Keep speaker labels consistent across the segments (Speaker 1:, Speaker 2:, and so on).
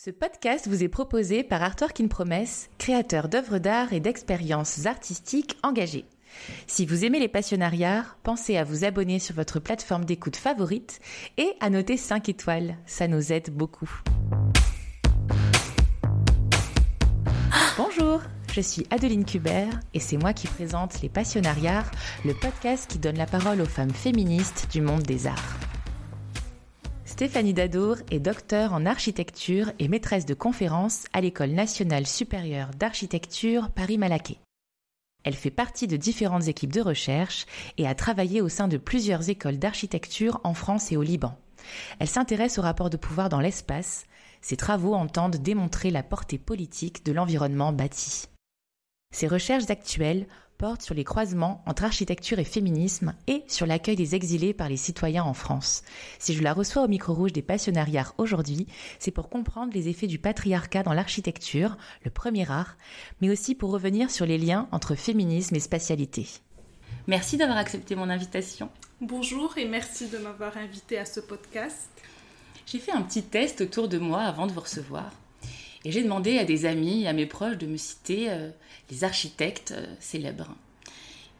Speaker 1: Ce podcast vous est proposé par Artwork in Promesse, créateur d'œuvres d'art et d'expériences artistiques engagées. Si vous aimez les passionnariats, pensez à vous abonner sur votre plateforme d'écoute favorite et à noter 5 étoiles. Ça nous aide beaucoup. Bonjour, je suis Adeline Kubert et c'est moi qui présente Les Passionnariats, le podcast qui donne la parole aux femmes féministes du monde des arts. Stéphanie Dadour est docteur en architecture et maîtresse de conférences à l'École nationale supérieure d'architecture Paris-Malaquais. Elle fait partie de différentes équipes de recherche et a travaillé au sein de plusieurs écoles d'architecture en France et au Liban. Elle s'intéresse au rapport de pouvoir dans l'espace. Ses travaux entendent démontrer la portée politique de l'environnement bâti. Ses recherches actuelles porte sur les croisements entre architecture et féminisme et sur l'accueil des exilés par les citoyens en France. Si je la reçois au micro rouge des passionnariats aujourd'hui, c'est pour comprendre les effets du patriarcat dans l'architecture, le premier art, mais aussi pour revenir sur les liens entre féminisme et spatialité. Merci d'avoir accepté mon invitation.
Speaker 2: Bonjour et merci de m'avoir invité à ce podcast.
Speaker 1: J'ai fait un petit test autour de moi avant de vous recevoir. Et j'ai demandé à des amis, à mes proches de me citer euh, les architectes euh, célèbres.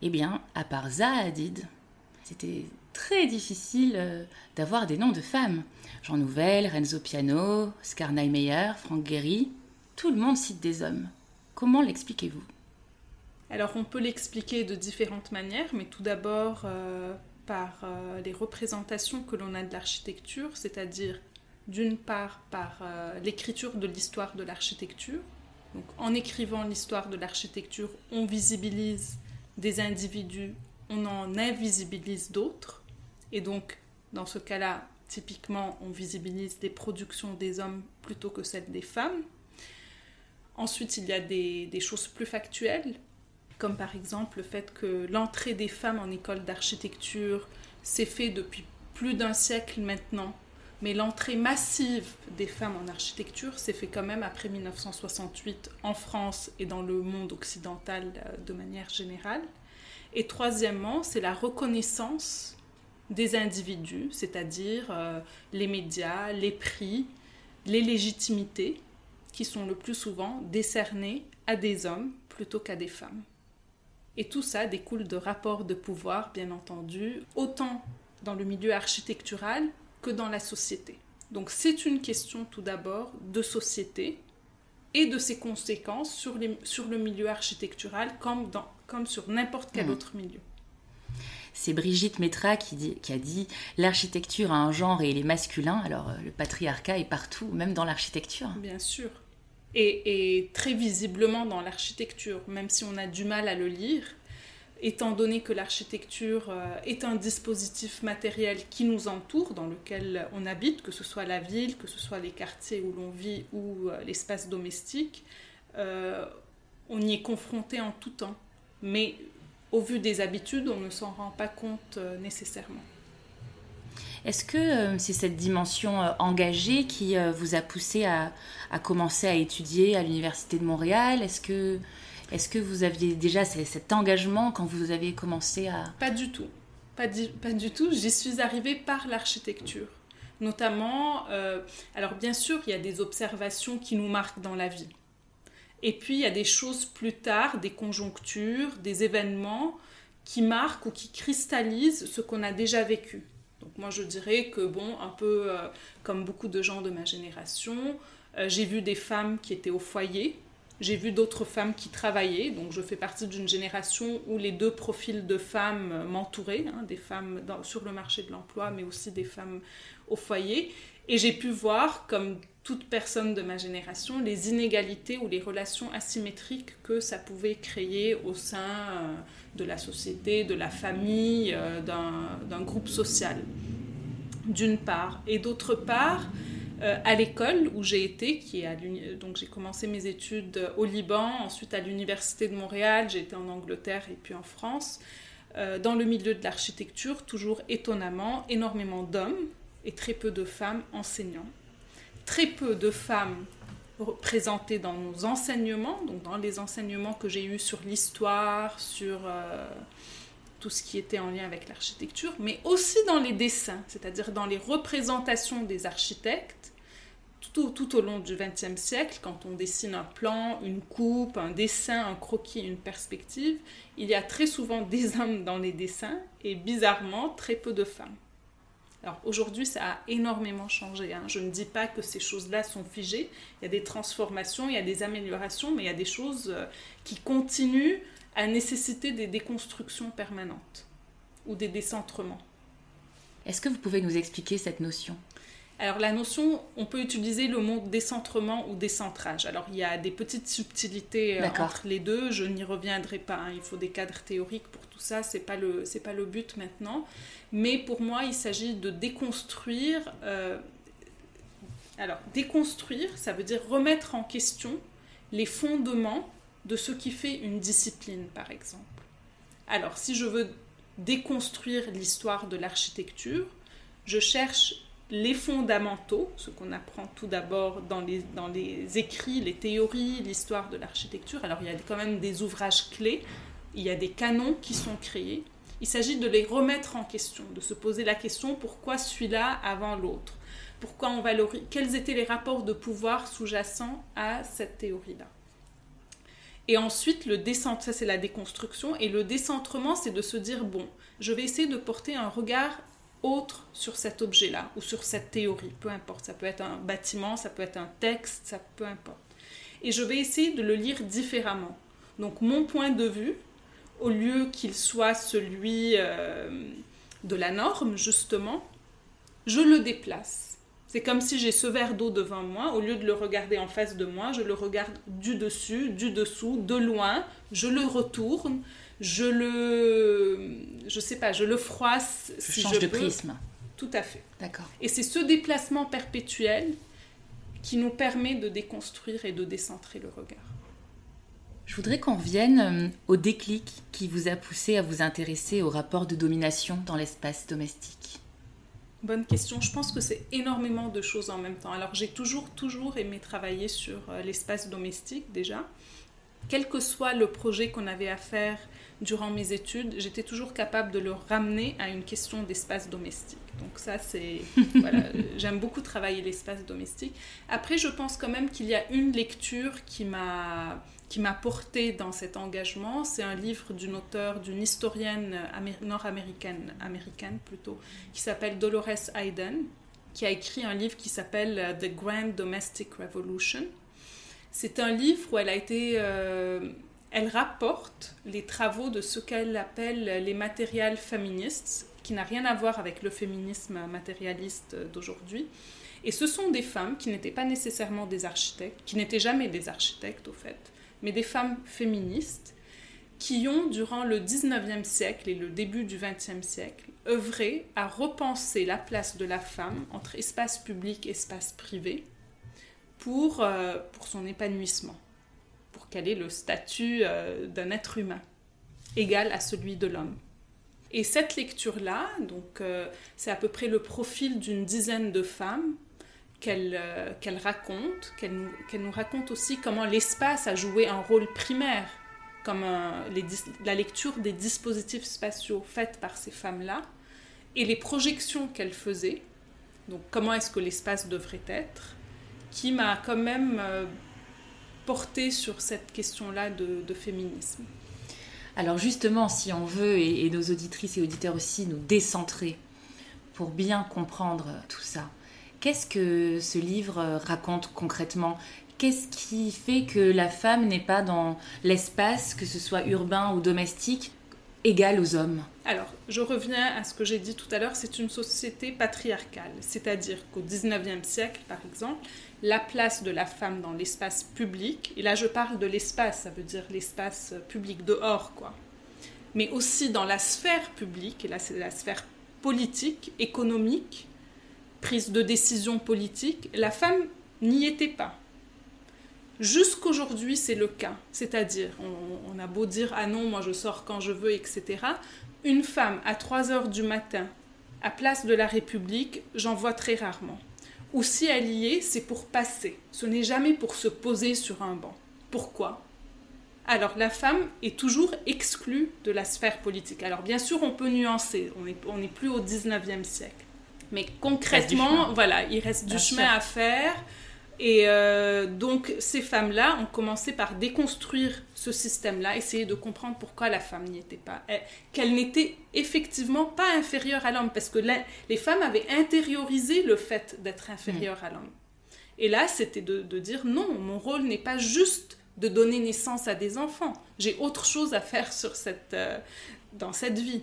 Speaker 1: Eh bien, à part Zaha Hadid, c'était très difficile euh, d'avoir des noms de femmes. Jean Nouvel, Renzo Piano, Scar Niemeyer, Frank Gehry, tout le monde cite des hommes. Comment l'expliquez-vous?
Speaker 2: Alors, on peut l'expliquer de différentes manières, mais tout d'abord par les représentations que l'on a de l'architecture, c'est-à-dire d'une part par euh, l'écriture de l'histoire de l'architecture. Donc, en écrivant l'histoire de l'architecture, on visibilise des individus, on en invisibilise d'autres. Et donc, dans ce cas-là, typiquement, on visibilise des productions des hommes plutôt que celles des femmes. Ensuite, il y a des, choses plus factuelles, comme par exemple le fait que l'entrée des femmes en école d'architecture s'est fait depuis plus d'un siècle maintenant mais l'entrée massive des femmes en architecture s'est fait quand même après 1968 en France et dans le monde occidental euh, de manière générale. Et troisièmement, c'est la reconnaissance des individus, c'est-à-dire euh, les médias, les prix, les légitimités, qui sont le plus souvent décernés à des hommes plutôt qu'à des femmes. Et tout ça découle de rapports de pouvoir, bien entendu, autant dans le milieu architectural que dans la société. Donc c'est une question tout d'abord de société et de ses conséquences sur, les, sur le milieu architectural comme, dans, comme sur n'importe quel mmh. autre milieu.
Speaker 1: C'est Brigitte Métra qui, dit, qui a dit l'architecture a un genre et il est masculin, alors euh, le patriarcat est partout, même dans l'architecture.
Speaker 2: Bien sûr. Et, et très visiblement dans l'architecture, même si on a du mal à le lire, étant donné que l'architecture euh, est un dispositif matériel qui nous entoure, dans lequel on habite, que ce soit la ville, que ce soit les quartiers où l'on vit ou euh, l'espace domestique, euh, on y est confronté en tout temps. Mais au vu des habitudes, on ne s'en rend pas compte nécessairement.
Speaker 1: Est-ce que c'est cette dimension engagée qui vous a poussé à, à, commencer à étudier à l'Université de Montréal? Est-ce que est-ce que vous aviez déjà cet engagement quand vous avez commencé à...
Speaker 2: Pas du tout. Pas, du tout. J'y suis arrivée par l'architecture. Notamment, euh, alors bien sûr, il y a des observations qui nous marquent dans la vie. Et puis, il y a des choses plus tard, des conjonctures, des événements qui marquent ou qui cristallisent ce qu'on a déjà vécu. Donc moi, je dirais que, bon, un peu euh, comme beaucoup de gens de ma génération, euh, j'ai vu des femmes qui étaient au foyer, j'ai vu d'autres femmes qui travaillaient, donc je fais partie d'une génération où les deux profils de femmes m'entouraient, hein, des femmes sur le marché de l'emploi, mais aussi des femmes au foyer. Et j'ai pu voir, comme toute personne de ma génération, les inégalités ou les relations asymétriques que ça pouvait créer au sein euh, de la société, de la famille, euh, d'un groupe social, d'une part. Et d'autre part, euh, à l'école où j'ai été, donc j'ai commencé mes études au Liban, ensuite à l'université de Montréal, j'ai été en Angleterre et puis en France. Euh, dans le milieu de l'architecture, toujours étonnamment, énormément d'hommes et très peu de femmes enseignants. Très peu de femmes présentées dans nos enseignements, donc dans les enseignements que j'ai eus sur l'histoire, sur euh, tout ce qui était en lien avec l'architecture, mais aussi dans les dessins, c'est-à-dire dans les représentations des architectes, tout, tout au long du XXe siècle, quand on dessine un plan, une coupe, un dessin, un croquis, une perspective, il y a très souvent des hommes dans les dessins et bizarrement très peu de femmes. Alors aujourd'hui, ça a énormément changé. Hein. Je ne dis pas que ces choses-là sont figées. Il y a des transformations, il y a des améliorations, mais il y a des choses euh, qui continuent à nécessiter des déconstructions permanentes ou des décentrements.
Speaker 1: Est-ce que vous pouvez nous expliquer cette notion?
Speaker 2: Alors la notion, on peut utiliser le mot décentrement ou décentrage. Alors il y a des petites subtilités euh, entre les deux, je n'y reviendrai pas. Hein. Il faut des cadres théoriques pour tout ça, c'est pas le c'est pas le but maintenant. Mais pour moi, il s'agit de déconstruire. Euh, alors déconstruire, ça veut dire remettre en question les fondements de ce qui fait une discipline, par exemple. Alors si je veux déconstruire l'histoire de l'architecture, je cherche les fondamentaux, ce qu'on apprend tout d'abord dans les, écrits, les théories, l'histoire de l'architecture. Alors il y a quand même des ouvrages clés, il y a des canons qui sont créés. Il s'agit de les remettre en question, de se poser la question pourquoi celui-là avant l'autre? Pourquoi on valorise Quels étaient les rapports de pouvoir sous-jacents à cette théorie-là? Et ensuite, le décentre, ça c'est la déconstruction, et le décentrement, c'est de se dire, bon, je vais essayer de porter un regard autre sur cet objet-là ou sur cette théorie, peu importe. Ça peut être un bâtiment, ça peut être un texte, ça peu importe. Et je vais essayer de le lire différemment. Donc mon point de vue, au lieu qu'il soit celui euh, de la norme, justement, je le déplace. C'est comme si j'ai ce verre d'eau devant moi, au lieu de le regarder en face de moi, je le regarde du dessus, du dessous, de loin, je le retourne, je le, je sais pas, je le froisse.
Speaker 1: Je change de prisme.
Speaker 2: Tout à fait.
Speaker 1: D'accord.
Speaker 2: Et c'est ce déplacement perpétuel qui nous permet de déconstruire et de décentrer le regard.
Speaker 1: Je voudrais qu'on revienne euh, au déclic qui vous a poussé à vous intéresser au rapport de domination dans l'espace domestique.
Speaker 2: Bonne question. Je pense que c'est énormément de choses en même temps. Alors j'ai toujours, toujours aimé travailler sur euh, l'espace domestique déjà. Quel que soit le projet qu'on avait à faire durant mes études, j'étais toujours capable de le ramener à une question d'espace domestique. Donc ça, c'est... voilà, j'aime beaucoup travailler l'espace domestique. Après, je pense quand même qu'il y a une lecture qui m'a qui m'a porté dans cet engagement, c'est un livre d'une auteure, d'une historienne nord-américaine, américaine plutôt, qui s'appelle Dolores Hayden, qui a écrit un livre qui s'appelle euh, The Grand Domestic Revolution. C'est un livre où elle a été euh, elle rapporte les travaux de ce qu'elle appelle les matériels féministes, qui n'a rien à voir avec le féminisme matérialiste d'aujourd'hui. Et ce sont des femmes qui n'étaient pas nécessairement des architectes, qui n'étaient jamais des architectes au fait, mais des femmes féministes qui ont, durant le 19e siècle et le début du 20e siècle, œuvré à repenser la place de la femme entre espace public et espace privé pour, euh, son épanouissement pour quel est le statut euh, d'un être humain, égal à celui de l'homme. Et cette lecture-là, donc euh, c'est à peu près le profil d'une dizaine de femmes qu'elle euh, qu'elle raconte, qu'elle nous, nous, raconte aussi comment l'espace a joué un rôle primaire, comme la lecture des dispositifs spatiaux faits par ces femmes-là, et les projections qu'elle faisait, donc comment est-ce que l'espace devrait être, qui m'a quand même porter sur cette question-là de, féminisme.
Speaker 1: Alors justement, si on veut, et, nos auditrices et auditeurs aussi, nous décentrer pour bien comprendre tout ça, qu'est-ce que ce livre raconte concrètement? Qu'est-ce qui fait que la femme n'est pas dans l'espace, que ce soit urbain ou domestique, égal aux hommes?
Speaker 2: Alors, je reviens à ce que j'ai dit tout à l'heure, c'est une société patriarcale, c'est-à-dire qu'au 19e siècle, par exemple, la place de la femme dans l'espace public, et là je parle de l'espace, ça veut dire l'espace public dehors, quoi, mais aussi dans la sphère publique, et là c'est la sphère politique, économique, prise de décision politique, la femme n'y était pas. Jusqu'aujourd'hui, c'est le cas. C'est-à-dire, on, a beau dire ah non, moi je sors quand je veux, etc. Une femme à 3 heures du matin, à place de la République, j'en vois très rarement ou si elle y est, c'est pour passer. Ce n'est jamais pour se poser sur un banc. Pourquoi? Alors la femme est toujours exclue de la sphère politique. Alors bien sûr, on peut nuancer, on n'est plus au 19e siècle. Mais concrètement, voilà, il reste du chemin à faire. Et euh, donc ces femmes-là ont commencé par déconstruire ce système-là, essayer de comprendre pourquoi la femme n'y était pas, qu'elle n'était effectivement pas inférieure à l'homme, parce que les femmes avaient intériorisé le fait d'être inférieure à l'homme. Et là, c'était de, dire non, mon rôle n'est pas juste de donner naissance à des enfants, j'ai autre chose à faire sur cette, euh, dans cette vie.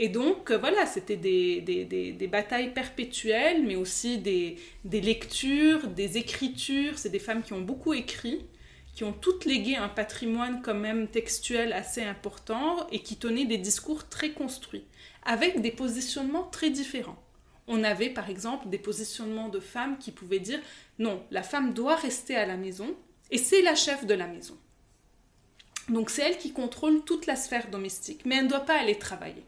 Speaker 2: Et donc, euh, voilà, c'était des, batailles perpétuelles, mais aussi des, lectures, des écritures. C'est des femmes qui ont beaucoup écrit, qui ont toutes légué un patrimoine quand même textuel assez important et qui tenaient des discours très construits, avec des positionnements très différents. On avait par exemple des positionnements de femmes qui pouvaient dire non, la femme doit rester à la maison et c'est la chef de la maison. Donc c'est elle qui contrôle toute la sphère domestique, mais elle ne doit pas aller travailler.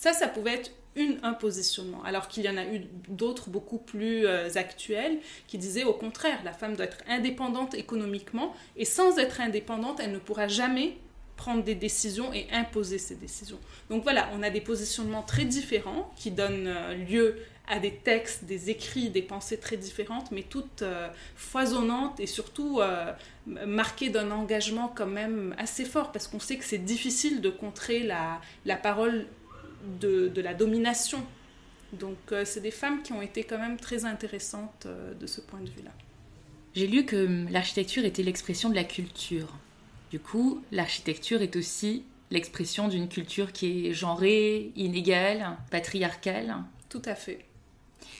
Speaker 2: Ça, ça pouvait être une, un positionnement, alors qu'il y en a eu d'autres beaucoup plus euh, actuels qui disaient au contraire, la femme doit être indépendante économiquement et sans être indépendante, elle ne pourra jamais prendre des décisions et imposer ses décisions. Donc voilà, on a des positionnements très différents qui donnent euh, lieu à des textes, des écrits, des pensées très différentes, mais toutes euh, foisonnantes et surtout marquées d'un engagement quand même assez fort, parce qu'on sait que c'est difficile de contrer la, la parole de, la domination. Donc euh, c'est des femmes qui ont été quand même très intéressantes euh, de ce point de vue-là.
Speaker 1: J'ai lu que hum, l'architecture était l'expression de la culture. Du coup, l'architecture est aussi l'expression d'une culture qui est genrée, inégale, patriarcale.
Speaker 2: Tout à fait.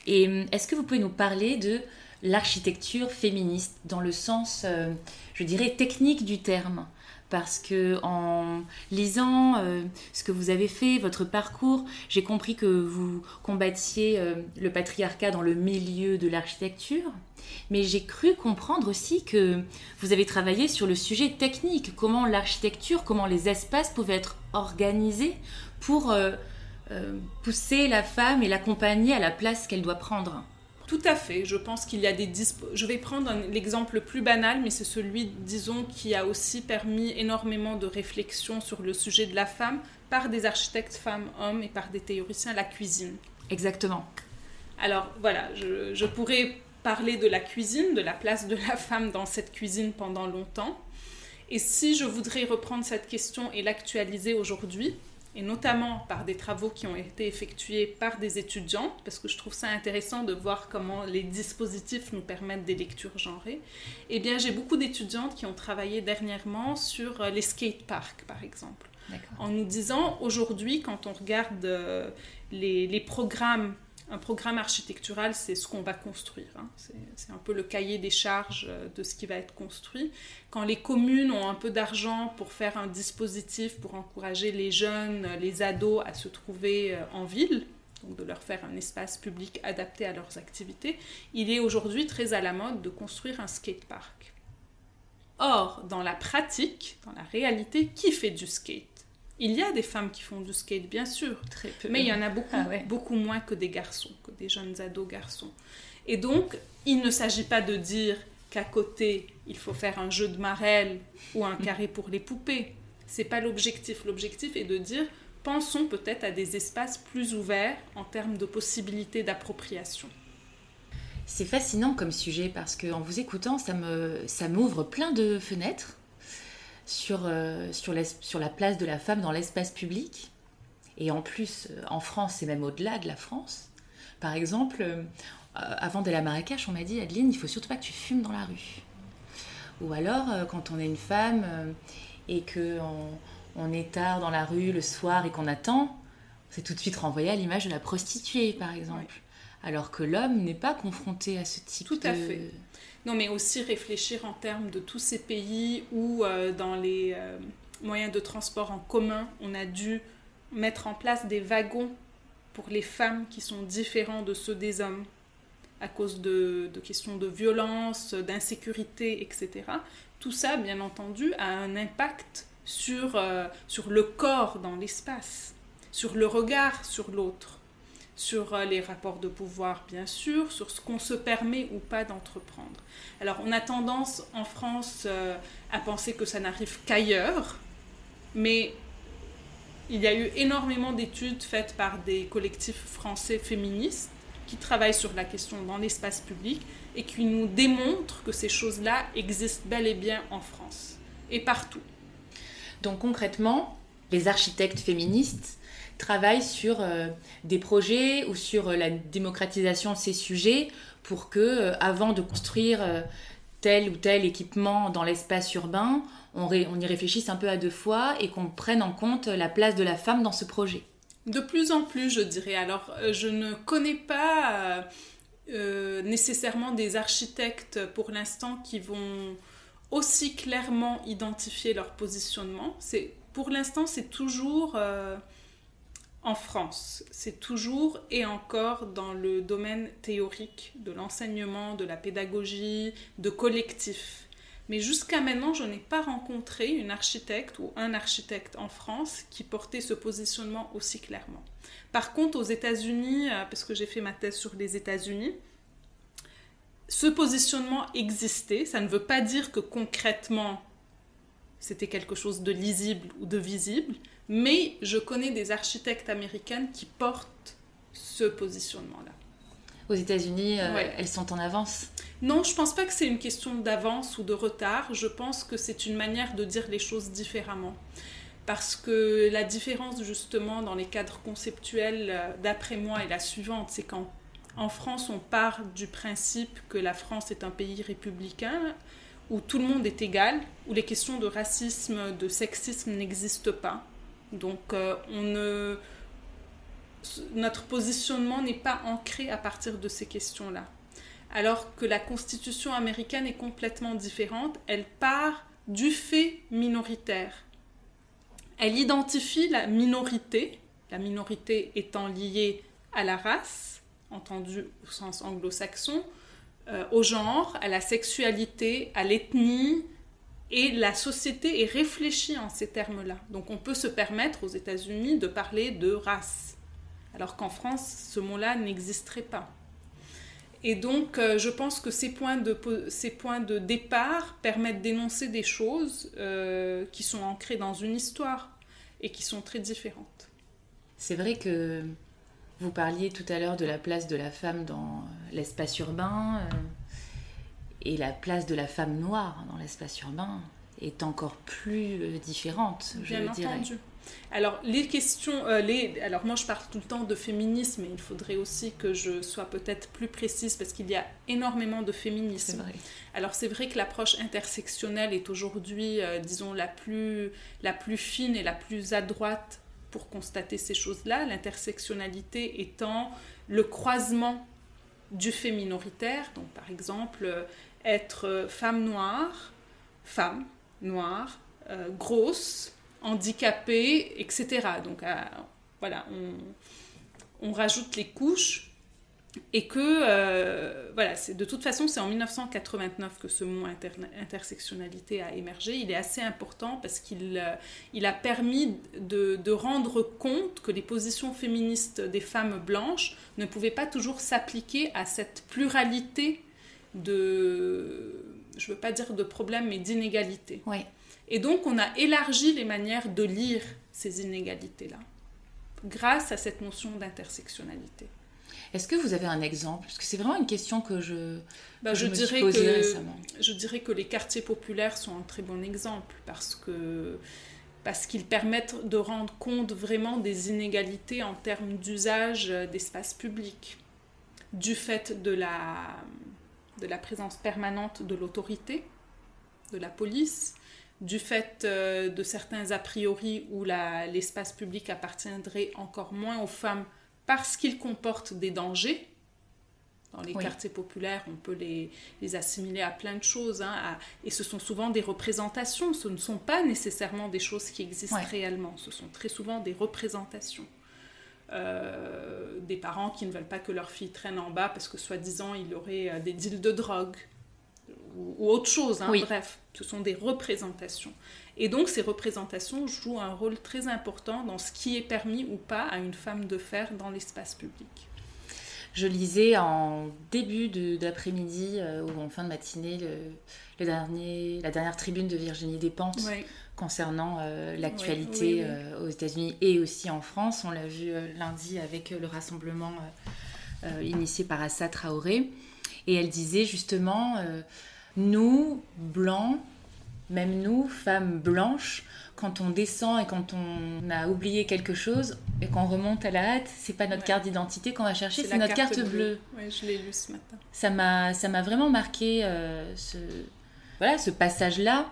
Speaker 1: Et hum, est-ce que vous pouvez nous parler de l'architecture féministe dans le sens, euh, je dirais, technique du terme? Parce que en lisant euh, ce que vous avez fait, votre parcours, j'ai compris que vous combattiez euh, le patriarcat dans le milieu de l'architecture, mais j'ai cru comprendre aussi que vous avez travaillé sur le sujet technique, comment l'architecture, comment les espaces pouvaient être organisés pour euh, pousser la femme et l'accompagner à la place qu'elle doit prendre.
Speaker 2: Tout à fait. Je pense qu'il y a des Je vais prendre l'exemple le plus banal, mais c'est celui, disons, qui a aussi permis énormément de réflexion sur le sujet de la femme par des architectes femmes, hommes et par des théoriciens, la cuisine.
Speaker 1: Exactement.
Speaker 2: Alors voilà, je, je pourrais parler de la cuisine, de la place de la femme dans cette cuisine pendant longtemps. Et si je voudrais reprendre cette question et l'actualiser aujourd'hui, et notamment par des travaux qui ont été effectués par des étudiants, parce que je trouve ça intéressant de voir comment les dispositifs nous permettent des lectures genrées, eh bien j'ai beaucoup d'étudiantes qui ont travaillé dernièrement sur euh, les skateparks, par exemple. En nous disant, aujourd'hui, quand on regarde euh, les, les programmes un programme architectural, c'est ce qu'on va construire. Hein. C'est un peu le cahier des charges euh, de ce qui va être construit. Quand les communes ont un peu d'argent pour faire un dispositif pour encourager les jeunes, les ados à se trouver euh, en ville, donc de leur faire un espace public adapté à leurs activités, il est aujourd'hui très à la mode de construire un skatepark. Or, dans la pratique, dans la réalité, qui fait du skate? Il y a des femmes qui font du skate, bien sûr, Très peu. mais il y en a beaucoup, ah beaucoup moins que des garçons, que des jeunes ados garçons. Et donc, il ne s'agit pas de dire qu'à côté, il faut faire un jeu de marelle ou un carré pour les poupées. C'est pas l'objectif. L'objectif est de dire pensons peut-être à des espaces plus ouverts en termes de possibilités d'appropriation.
Speaker 1: C'est fascinant comme sujet parce qu'en vous écoutant, ça me ça m'ouvre plein de fenêtres sur, euh, sur, sur, la place de la femme dans l'espace public. Et en plus, euh, en France, et même au-delà de la France. Par exemple, euh, avant d'aller à Marrakech, on m'a dit, Adeline, il faut surtout pas que tu fumes dans la rue. Ou alors, quand on est une femme et qu'on on est tard dans la rue le soir et qu'on attend, c'est tout de suite renvoyé à l'image de la prostituée, par exemple. Alors que l'homme n'est pas confronté à ce type
Speaker 2: Tout à fait. Non, mais aussi réfléchir en termes de tous ces pays où, euh, dans les euh, moyens de transport en commun, on a dû mettre en place des wagons pour les femmes qui sont différents de ceux des hommes à cause de, questions de violence, d'insécurité, etc. Tout ça, bien entendu, a un impact euh, sur le corps dans l'espace, sur le regard sur l'autre sur euh, les rapports de pouvoir, bien sûr, sur ce qu'on se permet ou pas d'entreprendre. Alors, on a tendance en France euh, à penser que ça n'arrive qu'ailleurs, mais il y a eu énormément d'études faites par des collectifs français féministes qui travaillent sur la question dans l'espace public et qui nous démontrent que ces choses-là existent bel et bien en France et partout.
Speaker 1: Donc concrètement, les architectes féministes travaillent sur euh, des projets ou sur euh, la démocratisation de ces sujets pour que, euh, avant de construire tel ou tel équipement dans l'espace urbain, on, y réfléchisse un peu à deux fois et qu'on prenne en compte la place de la femme dans ce projet.
Speaker 2: De plus en plus, je dirais. Alors, je ne connais pas nécessairement des architectes pour l'instant qui vont aussi clairement identifier leur positionnement. C'est pour l'instant, c'est toujours en France. C'est toujours et encore dans le domaine théorique de l'enseignement, de la pédagogie, de collectif. Mais jusqu'à maintenant, je n'ai pas rencontré une architecte ou un architecte en France qui portait ce positionnement aussi clairement. Par contre, aux États-Unis, euh, parce que j'ai fait ma thèse sur les États-Unis, ce positionnement existait. Ça ne veut pas dire que concrètement c'était quelque chose de lisible ou de visible, mais je connais des architectes américaines qui portent ce positionnement-là.
Speaker 1: Aux États-Unis, euh, elles sont en avance?
Speaker 2: Non, je ne pense pas que c'est une question d'avance ou de retard. Je pense que c'est une manière de dire les choses différemment. Parce que la différence justement dans les cadres conceptuels, euh, d'après moi, est la suivante, c'est qu'en en France, on part du principe que la France est un pays républicain, où tout le monde est égal, où les questions de racisme, de sexisme n'existent pas. Donc, euh, notre positionnement n'est pas ancré à partir de ces questions-là. Alors que la constitution américaine est complètement différente, elle part du fait minoritaire. Elle identifie la minorité, la minorité étant liée à la race, entendu au sens anglo-saxon, euh, au genre, à la sexualité, à l'ethnie, et la société est réfléchie en ces termes-là. Donc on peut se permettre aux États-Unis de parler de race, alors qu'en France, ce mot-là n'existerait pas. Et donc, euh, je pense que ces points, de, ces points de départ permettent d'énoncer des choses euh, qui sont ancrées dans une histoire et qui sont très différentes.
Speaker 1: C'est vrai que vous parliez tout à l'heure de la place de la femme dans l'espace urbain euh, et la place de la femme noire dans l'espace urbain est encore plus euh, différente, je Bien dirais. Entendu.
Speaker 2: Alors, les questions, euh, les, alors moi je parle tout le temps de féminisme, mais il faudrait aussi que je sois peut-être plus précise parce qu'il y a énormément de féminisme.
Speaker 1: Vrai.
Speaker 2: Alors c'est vrai que l'approche intersectionnelle est aujourd'hui, disons, la plus, la plus fine et la plus à droite pour constater ces choses-là, l'intersectionnalité étant le croisement du fait minoritaire, donc par exemple euh, être femme noire, femme noire, euh, grosse, handicapée, etc. Donc euh, voilà, on, rajoute les couches et que, euh, voilà, c'est, de toute façon, c'est en 1989 que ce mot intersectionnalité a émergé. Il est assez important parce qu'il euh, il a permis de, de, rendre compte que les positions féministes des femmes blanches ne pouvaient pas toujours s'appliquer à cette pluralité de, je ne veux pas dire de problèmes, mais d'inégalités.
Speaker 1: Oui.
Speaker 2: Et donc, on a élargi les manières de lire ces inégalités-là grâce à cette notion d'intersectionnalité.
Speaker 1: Est-ce que vous avez un exemple? Parce que c'est vraiment une question que je,
Speaker 2: bah, je, dirais que, récemment. Je dirais que les quartiers populaires sont un très bon exemple parce que parce qu'ils permettent de rendre compte vraiment des inégalités en termes d'usage d'espace public, du fait de la, de la présence permanente de l'autorité, de la police, du fait euh, de certains a priori où l'espace public appartiendrait encore moins aux femmes parce qu'ils comportent des dangers. Dans les quartiers populaires, on peut les, les, assimiler à plein de choses. Hein, et ce sont souvent des représentations. Ce ne sont pas nécessairement des choses qui existent réellement. Ce sont très souvent des représentations. Euh, des parents qui ne veulent pas que leur fille traîne en bas parce que soi-disant il aurait euh, des deals de drogue ou, autre chose. Hein, Bref, ce sont des représentations. Et donc ces représentations jouent un rôle très important dans ce qui est permis ou pas à une femme de faire dans l'espace public.
Speaker 1: Je lisais en début d'après-midi euh, ou en fin de matinée le, dernier, la dernière tribune de Virginie Despentes concernant euh, l'actualité euh, aux États-Unis et aussi en France. On l'a vu lundi avec le rassemblement initié par Assa Traoré. Et elle disait justement, nous, blancs, même nous, femmes blanches, quand on descend et quand on a oublié quelque chose et qu'on remonte à la hâte, c'est pas notre carte d'identité qu'on va chercher, c'est notre carte, bleue.
Speaker 2: Oui, je l'ai lu ce matin.
Speaker 1: Ça m'a, ça m'a vraiment marqué euh, ce, voilà, ce passage-là.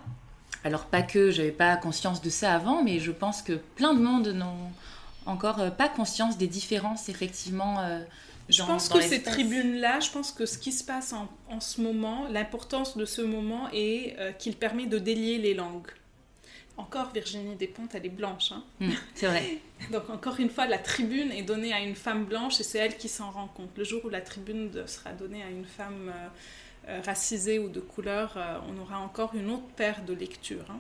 Speaker 1: Alors pas que j'avais pas conscience de ça avant, mais je pense que plein de monde n'ont encore euh, pas conscience des différences effectivement. Euh,
Speaker 2: je pense que ces tribunes-là, je pense que ce qui se passe en, en ce moment, l'importance de ce moment est qu'il permet de délier les langues. Encore Virginie Despentes, elle est blanche. Hein.
Speaker 1: Mm, c'est vrai.
Speaker 2: Donc encore une fois, la tribune est donnée à une femme blanche et c'est elle qui s'en rend compte. Le jour où la tribune sera donnée à une femme euh, euh, racisée ou de couleur, euh, on aura encore une autre paire de lectures. Hein.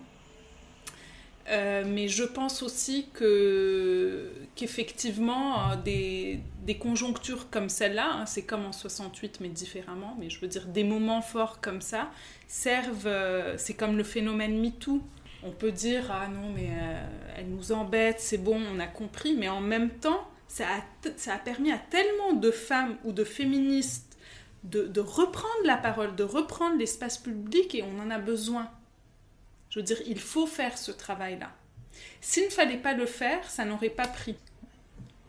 Speaker 2: Mais je pense aussi que qu'effectivement des, des, conjonctures comme celle-là, hein, c'est comme en 68 mais différemment, mais je veux dire des moments forts comme ça servent, c'est comme le phénomène MeToo on peut dire ah non mais euh, elle nous embête, c'est bon, on a compris, mais en même temps, ça a, ça a permis à tellement de femmes ou de féministes de, reprendre la parole, de reprendre l'espace public et on en a besoin. Je veux dire, il faut faire ce travail-là. S'il ne fallait pas le faire, ça n'aurait pas pris.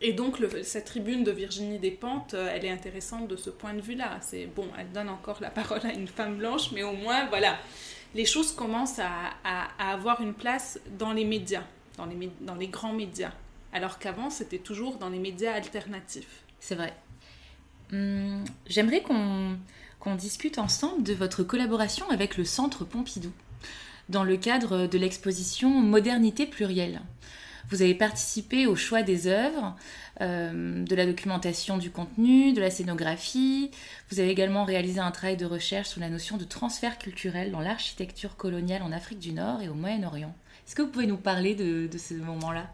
Speaker 2: Et donc, cette tribune de Virginie Despentes, euh, elle est intéressante de ce point de vue-là. C'est bon, elle donne encore la parole à une femme blanche, mais au moins, voilà, les choses commencent à, avoir une place dans les médias, dans les, grands médias, alors qu'avant c'était toujours dans les médias alternatifs.
Speaker 1: C'est vrai. Hum, j'aimerais qu'on discute ensemble de votre collaboration avec le Centre Pompidou dans le cadre de l'exposition Modernité plurielle. Vous avez participé au choix des œuvres, euh, de la documentation du contenu, de la scénographie. Vous avez également réalisé un travail de recherche sur la notion de transfert culturel dans l'architecture coloniale en Afrique du Nord et au Moyen-Orient. Est-ce que vous pouvez nous parler de, ce moment-là?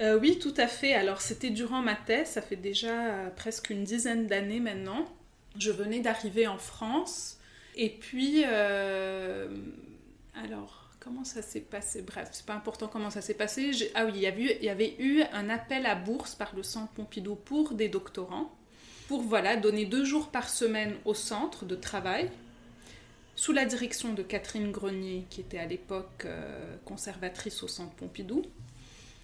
Speaker 2: Euh, Oui, tout à fait. Alors c'était durant ma thèse, ça fait déjà euh, presque une dizaine d'années maintenant. Je venais d'arriver en France. Et puis, alors, comment ça s'est passé? Bref, c'est pas important comment ça s'est passé. Ah oui, il y, avait, eu un appel à bourse par le Centre Pompidou pour des doctorants, pour voilà, donner deux jours par semaine au centre de travail, sous la direction de Catherine Grenier, qui était à l'époque euh, conservatrice au Centre Pompidou.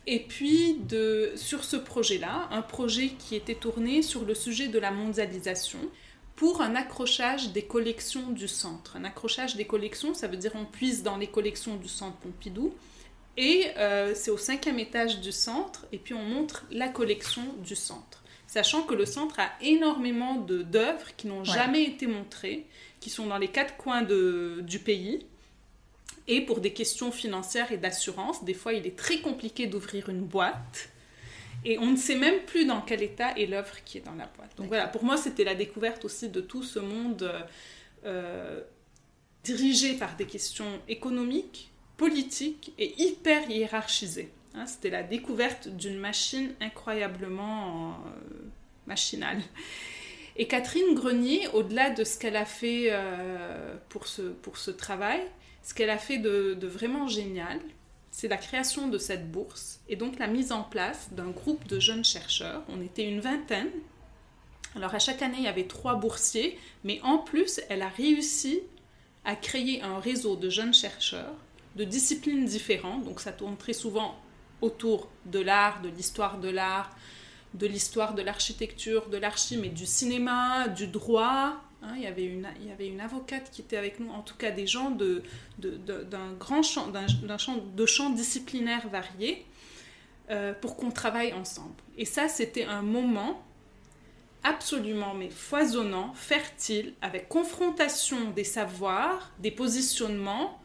Speaker 2: Et puis, de, sur ce projet-là, un projet qui était tourné sur le sujet de la mondialisation, pour un accrochage des collections du centre. Un accrochage des collections, ça veut dire on puise dans les collections du centre Pompidou. Et euh, c'est au cinquième étage du centre, et puis on montre la collection du centre. Sachant que le centre a énormément d'œuvres qui n'ont jamais été montrées, qui sont dans les quatre coins de, du pays. Et pour des questions financières et d'assurance, des fois il est très compliqué d'ouvrir une boîte. Et on ne sait même plus dans quel état est l'œuvre qui est dans la boîte. Donc voilà, pour moi, c'était la découverte aussi de tout ce monde euh, euh, dirigé par des questions économiques, politiques et hyper hiérarchisées. Hein, c'était la découverte d'une machine incroyablement euh, machinale. Et Catherine Grenier, au-delà de ce qu'elle a fait pour, ce, pour ce travail, ce qu'elle a fait de vraiment génial, c'est la création de cette bourse et donc la mise en place d'un groupe de jeunes chercheurs. On était une vingtaine. Alors à chaque année, il y avait trois boursiers, mais en plus, elle a réussi à créer un réseau de jeunes chercheurs de disciplines différentes. Donc ça tourne très souvent autour de l'art, de l'histoire de l'art, de l'histoire de l'architecture, de l'archi, mais du cinéma, du droit, Hein, il, y avait une, avocate qui était avec nous, en tout cas des gens de, d'un grand champ, d'un, champ, de champs disciplinaires variés, euh, pour qu'on travaille ensemble. Et ça, c'était un moment absolument mais foisonnant, fertile, avec confrontation des savoirs, des positionnements,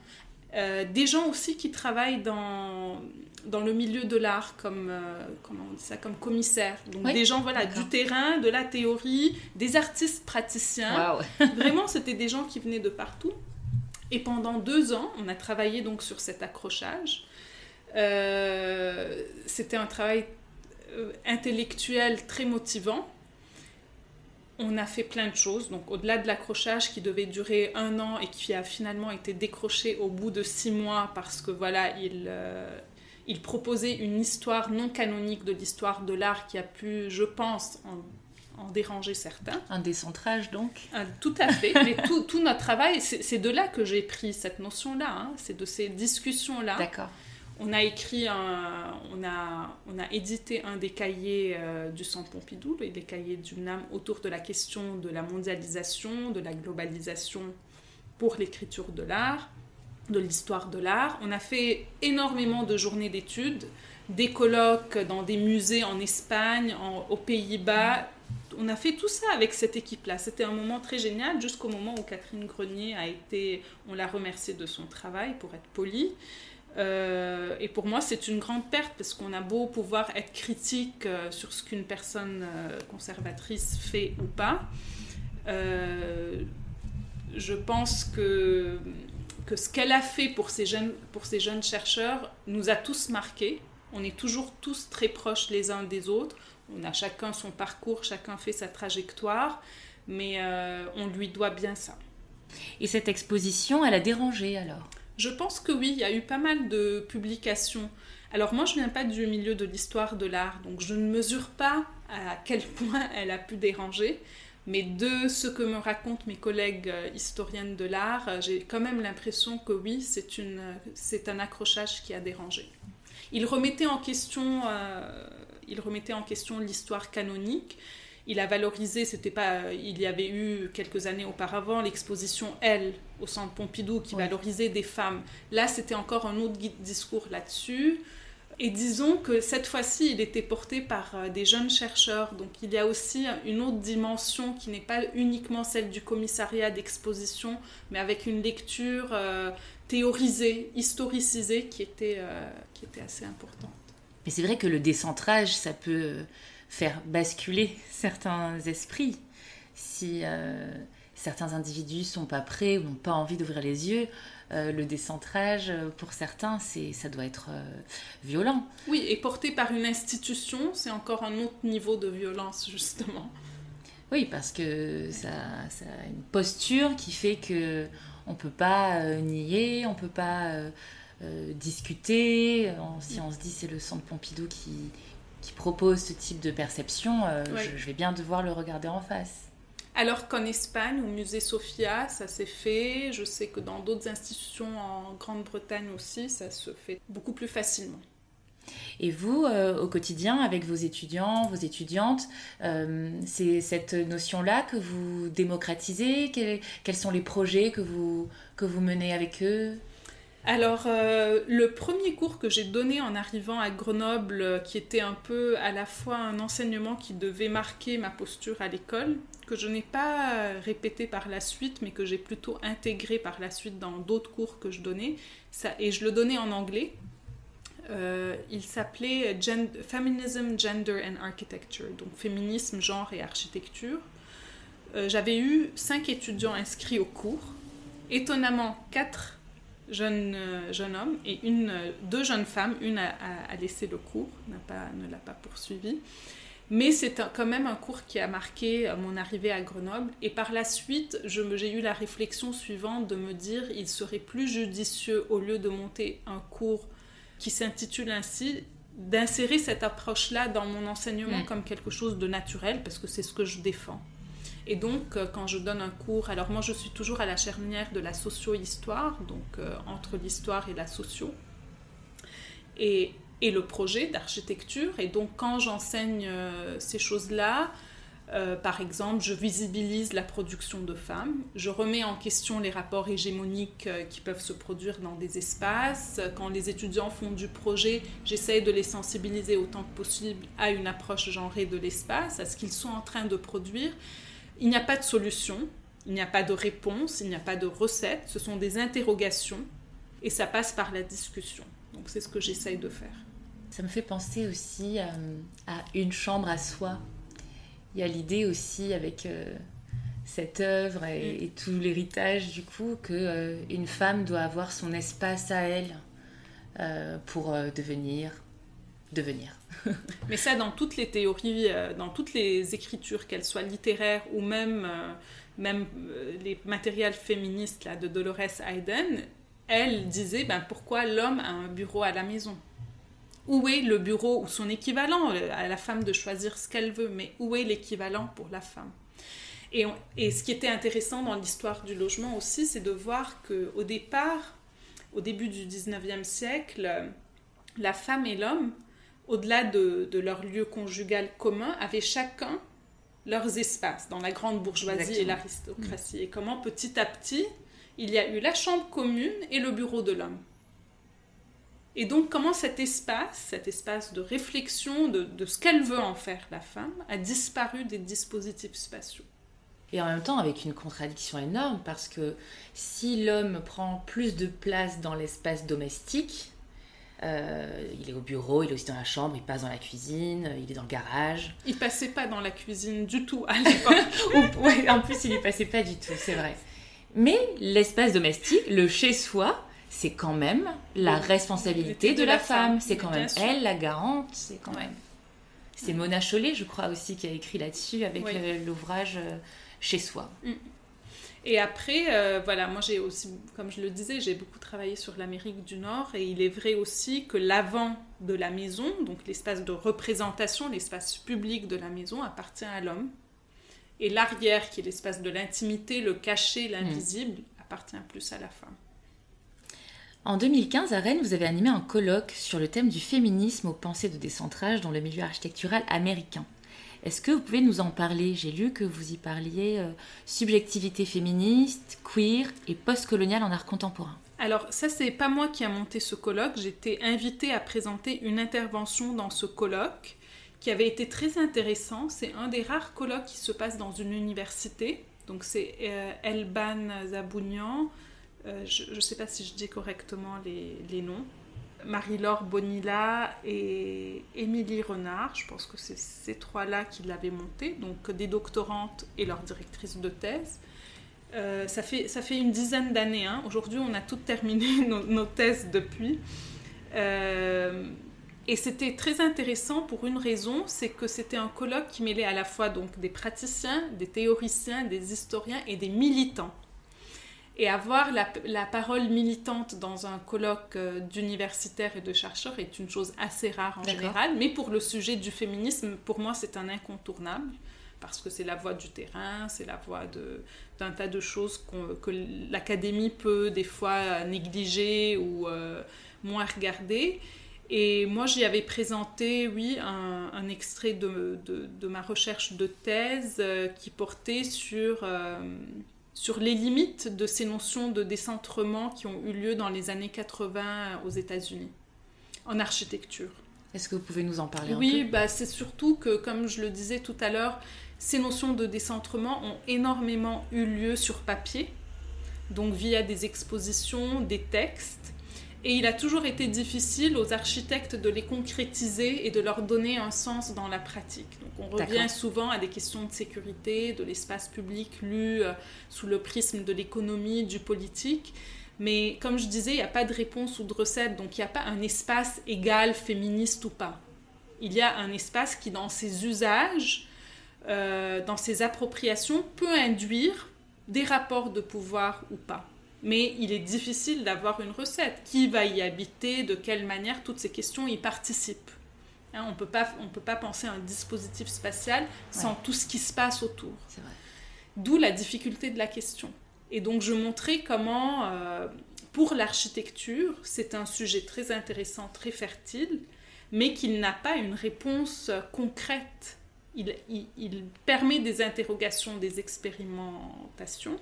Speaker 2: euh, des gens aussi qui travaillent dans, dans le milieu de l'art comme, euh, comment on dit ça, comme commissaire. Donc des gens voilà, du terrain, de la théorie, des artistes praticiens. Vraiment, c'était des gens qui venaient de partout. Et pendant deux ans, on a travaillé donc sur cet accrochage. Euh, c'était un travail intellectuel très motivant on a fait plein de choses. Donc, au-delà de l'accrochage qui devait durer un an et qui a finalement été décroché au bout de six mois parce que voilà, il, euh, il proposait une histoire non canonique de l'histoire de l'art qui a pu, je pense, en déranger certains.
Speaker 1: Un décentrage donc
Speaker 2: Tout à fait. Mais tout, tout notre travail, c'est de là que j'ai pris cette notion-là. Hein. C'est de ces discussions-là.
Speaker 1: D'accord.
Speaker 2: On a écrit, un, on, a, on a édité un des cahiers euh, du Centre Pompidou, et des cahiers du NAM autour de la question de la mondialisation, de la globalisation pour l'écriture de l'art, de l'histoire de l'art. On a fait énormément de journées d'études, des colloques dans des musées en Espagne, aux Pays-Bas. On a fait tout ça avec cette équipe-là. C'était un moment très génial jusqu'au moment où Catherine Grenier a été, on l'a remerciée de son travail pour être polie. Euh, et pour moi, c'est une grande perte parce qu'on a beau pouvoir être critique euh, sur ce qu'une personne euh, conservatrice fait ou pas. je pense que, que ce qu'elle a fait pour ces, jeunes, pour ces jeunes chercheurs nous a tous marqués. On est toujours tous très proches les uns des autres. On a chacun son parcours, chacun fait sa trajectoire, mais on lui doit bien ça.
Speaker 1: Et cette exposition, elle a dérangé alors?
Speaker 2: Je pense que oui, il y a eu pas mal de publications. Alors moi, je ne viens pas du milieu de l'histoire de l'art, donc je ne mesure pas à quel point elle a pu déranger. Mais de ce que me racontent mes collègues euh, historiennes de l'art, euh, j'ai quand même l'impression que oui, c'est un accrochage qui a dérangé. Il remettait en question, euh, il remettait en question l'histoire canonique il a valorisé, c'était pas, il y avait eu quelques années auparavant l'exposition Elle au Centre Pompidou qui valorisait des femmes. Là, c'était encore un autre discours là-dessus. Et disons que cette fois-ci, il était porté par euh, des jeunes chercheurs. Donc il y a aussi une autre dimension qui n'est pas uniquement celle du commissariat d'exposition, mais avec une lecture euh, théorisée, historicisée, qui était, euh, qui était assez importante.
Speaker 1: Mais c'est vrai que le décentrage, ça peut faire basculer certains esprits. Si certains individus sont pas prêts ou n'ont pas envie d'ouvrir les yeux, euh, le décentrage, euh, pour certains, c'est, ça doit être violent.
Speaker 2: Oui, et porté par une institution, c'est encore un autre niveau de violence, justement.
Speaker 1: Oui, parce que ça, ça a une posture qui fait que on peut pas nier, on peut pas discuter. si on se dit c'est le centre Pompidou qui, qui propose ce type de perception, euh, je, vais bien devoir le regarder en face.
Speaker 2: Alors qu'en Espagne, au musée Sofia, ça s'est fait. Je sais que dans d'autres institutions en Grande-Bretagne aussi, ça se fait beaucoup plus facilement.
Speaker 1: Et vous, euh, au quotidien, avec vos étudiants, vos étudiantes, euh, c'est cette notion-là que vous démocratisez? Quels, sont les projets que vous, que vous menez avec eux?
Speaker 2: Alors, euh, le premier cours que j'ai donné en arrivant à Grenoble, euh, qui était un peu à la fois un enseignement qui devait marquer ma posture à l'école, que je n'ai pas répété par la suite, mais que j'ai plutôt intégré par la suite dans d'autres cours que je donnais, et je le donnais en anglais. Euh, il s'appelait Feminism, Gender and Architecture, donc féminisme, genre et architecture. J'avais eu cinq étudiants inscrits au cours. Étonnamment, quatre jeune, euh, jeune homme et une, euh, deux jeunes femmes. Une a, laissé le cours, pas, ne l'a pas poursuivi. Mais c'est quand même un cours qui a marqué euh, mon arrivée à Grenoble. Et par la suite, j'ai eu la réflexion suivante de me dire il serait plus judicieux, au lieu de monter un cours qui s'intitule ainsi, d'insérer cette approche-là dans mon enseignement mm. comme quelque chose de naturel, parce que c'est ce que je défends. Et donc, euh, quand je donne un cours, alors moi je suis toujours à la charnière de la socio-histoire, donc euh, entre l'histoire et la socio, et, et le projet d'architecture. Et donc, quand j'enseigne euh, ces choses-là, par exemple, je visibilise la production de femmes, je remets en question les rapports hégémoniques qui peuvent se produire dans des espaces. Quand les étudiants font du projet, j'essaie de les sensibiliser autant que possible à une approche genrée de l'espace, à ce qu'ils sont en train de produire. Il n'y a pas de solution, il n'y a pas de réponse, il n'y a pas de recette, ce sont des interrogations et ça passe par la discussion. Donc c'est ce que j'essaye de faire.
Speaker 1: Ça me fait penser aussi euh, à une chambre à soi. Il y a l'idée aussi avec euh, cette œuvre et, mm. tout l'héritage du coup que euh, une femme doit avoir son espace à elle pour devenir devenir.
Speaker 2: Mais ça, dans toutes les théories, euh, dans toutes les écritures, qu'elles soient littéraires ou même, euh, même euh, les matériels féministes là, de Dolores Hayden, elle disait ben, pourquoi l'homme a un bureau à la maison? Où est le bureau ou son équivalent? À la femme de choisir ce qu'elle veut, mais où est l'équivalent pour la femme? Et, et, ce qui était intéressant dans l'histoire du logement aussi, c'est de voir qu'au départ, au début du 19e siècle, la femme et l'homme, au-delà de, de, leur lieu conjugal commun, avaient chacun leurs espaces dans la grande bourgeoisie et l'aristocratie. Et comment petit à petit, il y a eu la chambre commune et le bureau de l'homme. Et donc comment cet espace, cet espace de réflexion de, de ce qu'elle veut en faire la femme, a disparu des dispositifs spatiaux?
Speaker 1: Et en même temps avec une contradiction énorme parce que si l'homme prend plus de place dans l'espace domestique, euh, il est au bureau, il est aussi dans la chambre, il passe dans la cuisine, il est dans le garage.
Speaker 2: Il passait pas dans la cuisine du tout à l'époque.
Speaker 1: ouais, en plus, il y passait pas du tout, c'est vrai. Mais l'espace domestique, le chez-soi, c'est quand même la responsabilité de, la, femme. C'est quand même elle la garante. C'est quand même. C'est Mona Chollet, je crois aussi, qui a écrit là-dessus avec l'ouvrage euh, Chez soi. Mm.
Speaker 2: Et après, euh, voilà, moi j'ai aussi, comme je le disais, j'ai beaucoup travaillé sur l'Amérique du Nord et il est vrai aussi que l'avant de la maison, donc l'espace de représentation, l'espace public de la maison appartient à l'homme. Et l'arrière, qui est l'espace de l'intimité, le caché, l'invisible, appartient plus à la femme.
Speaker 1: En 2015, à Rennes, vous avez animé un colloque sur le thème du féminisme aux pensées de décentrage dans le milieu architectural américain. Est-ce que vous pouvez nous en parler? J'ai lu que vous y parliez euh, subjectivité féministe, queer et post-colonial en art contemporain.
Speaker 2: Alors ça, c'est pas moi qui a monté ce colloque. J'étais invitée à présenter une intervention dans ce colloque qui avait été très intéressant. C'est un des rares colloques qui se passe dans une université. Donc c'est euh, Elban Zabounian. Euh, je ne sais pas si je dis correctement les, les noms. Marie-Laure Bonilla et Émilie Renard. Je pense que c'est ces trois-là qui l'avaient monté, donc des doctorantes et leur directrice de thèse. Euh, ça, fait, ça fait une dizaine d'années. Hein. Aujourd'hui, on a toutes terminé nos, thèses depuis. Euh, et c'était très intéressant pour une raison, c'est que c'était un colloque qui mêlait à la fois donc des praticiens, des théoriciens, des historiens et des militants. Et avoir la, parole militante dans un colloque euh, d'universitaires et de chercheurs est une chose assez rare en général. Mais pour le sujet du féminisme, pour moi, c'est un incontournable. Parce que c'est la voix du terrain, c'est la voix d'un tas de choses que l'académie peut des fois négliger ou euh, moins regarder. Et moi, j'y avais présenté, oui, un, extrait de, de, ma recherche de thèse euh, qui portait sur sur les limites de ces notions de décentrement qui ont eu lieu dans les années 80 aux États-Unis, en architecture.
Speaker 1: Est-ce que vous pouvez nous en parler
Speaker 2: oui,
Speaker 1: un peu?
Speaker 2: bah, c'est surtout que, comme je le disais tout à l'heure, ces notions de décentrement ont énormément eu lieu sur papier, donc via des expositions, des textes, et il a toujours été difficile aux architectes de les concrétiser et de leur donner un sens dans la pratique. Donc on revient souvent à des questions de sécurité, de l'espace public lu euh, sous le prisme de l'économie, du politique. Mais comme je disais, il n'y a pas de réponse ou de recette, donc il n'y a pas un espace égal féministe ou pas. Il y a un espace qui, dans ses usages, euh, dans ses appropriations, peut induire des rapports de pouvoir ou pas mais il est difficile d'avoir une recette. Qui va y habiter? De quelle manière? Toutes ces questions y participent. Hein, on ne peut pas penser à un dispositif spatial sans tout ce qui se passe autour. D'où la difficulté de la question. Et donc je montrais comment, euh, pour l'architecture, c'est un sujet très intéressant, très fertile, mais qu'il n'a pas une réponse concrète. il permet des interrogations, des expérimentations,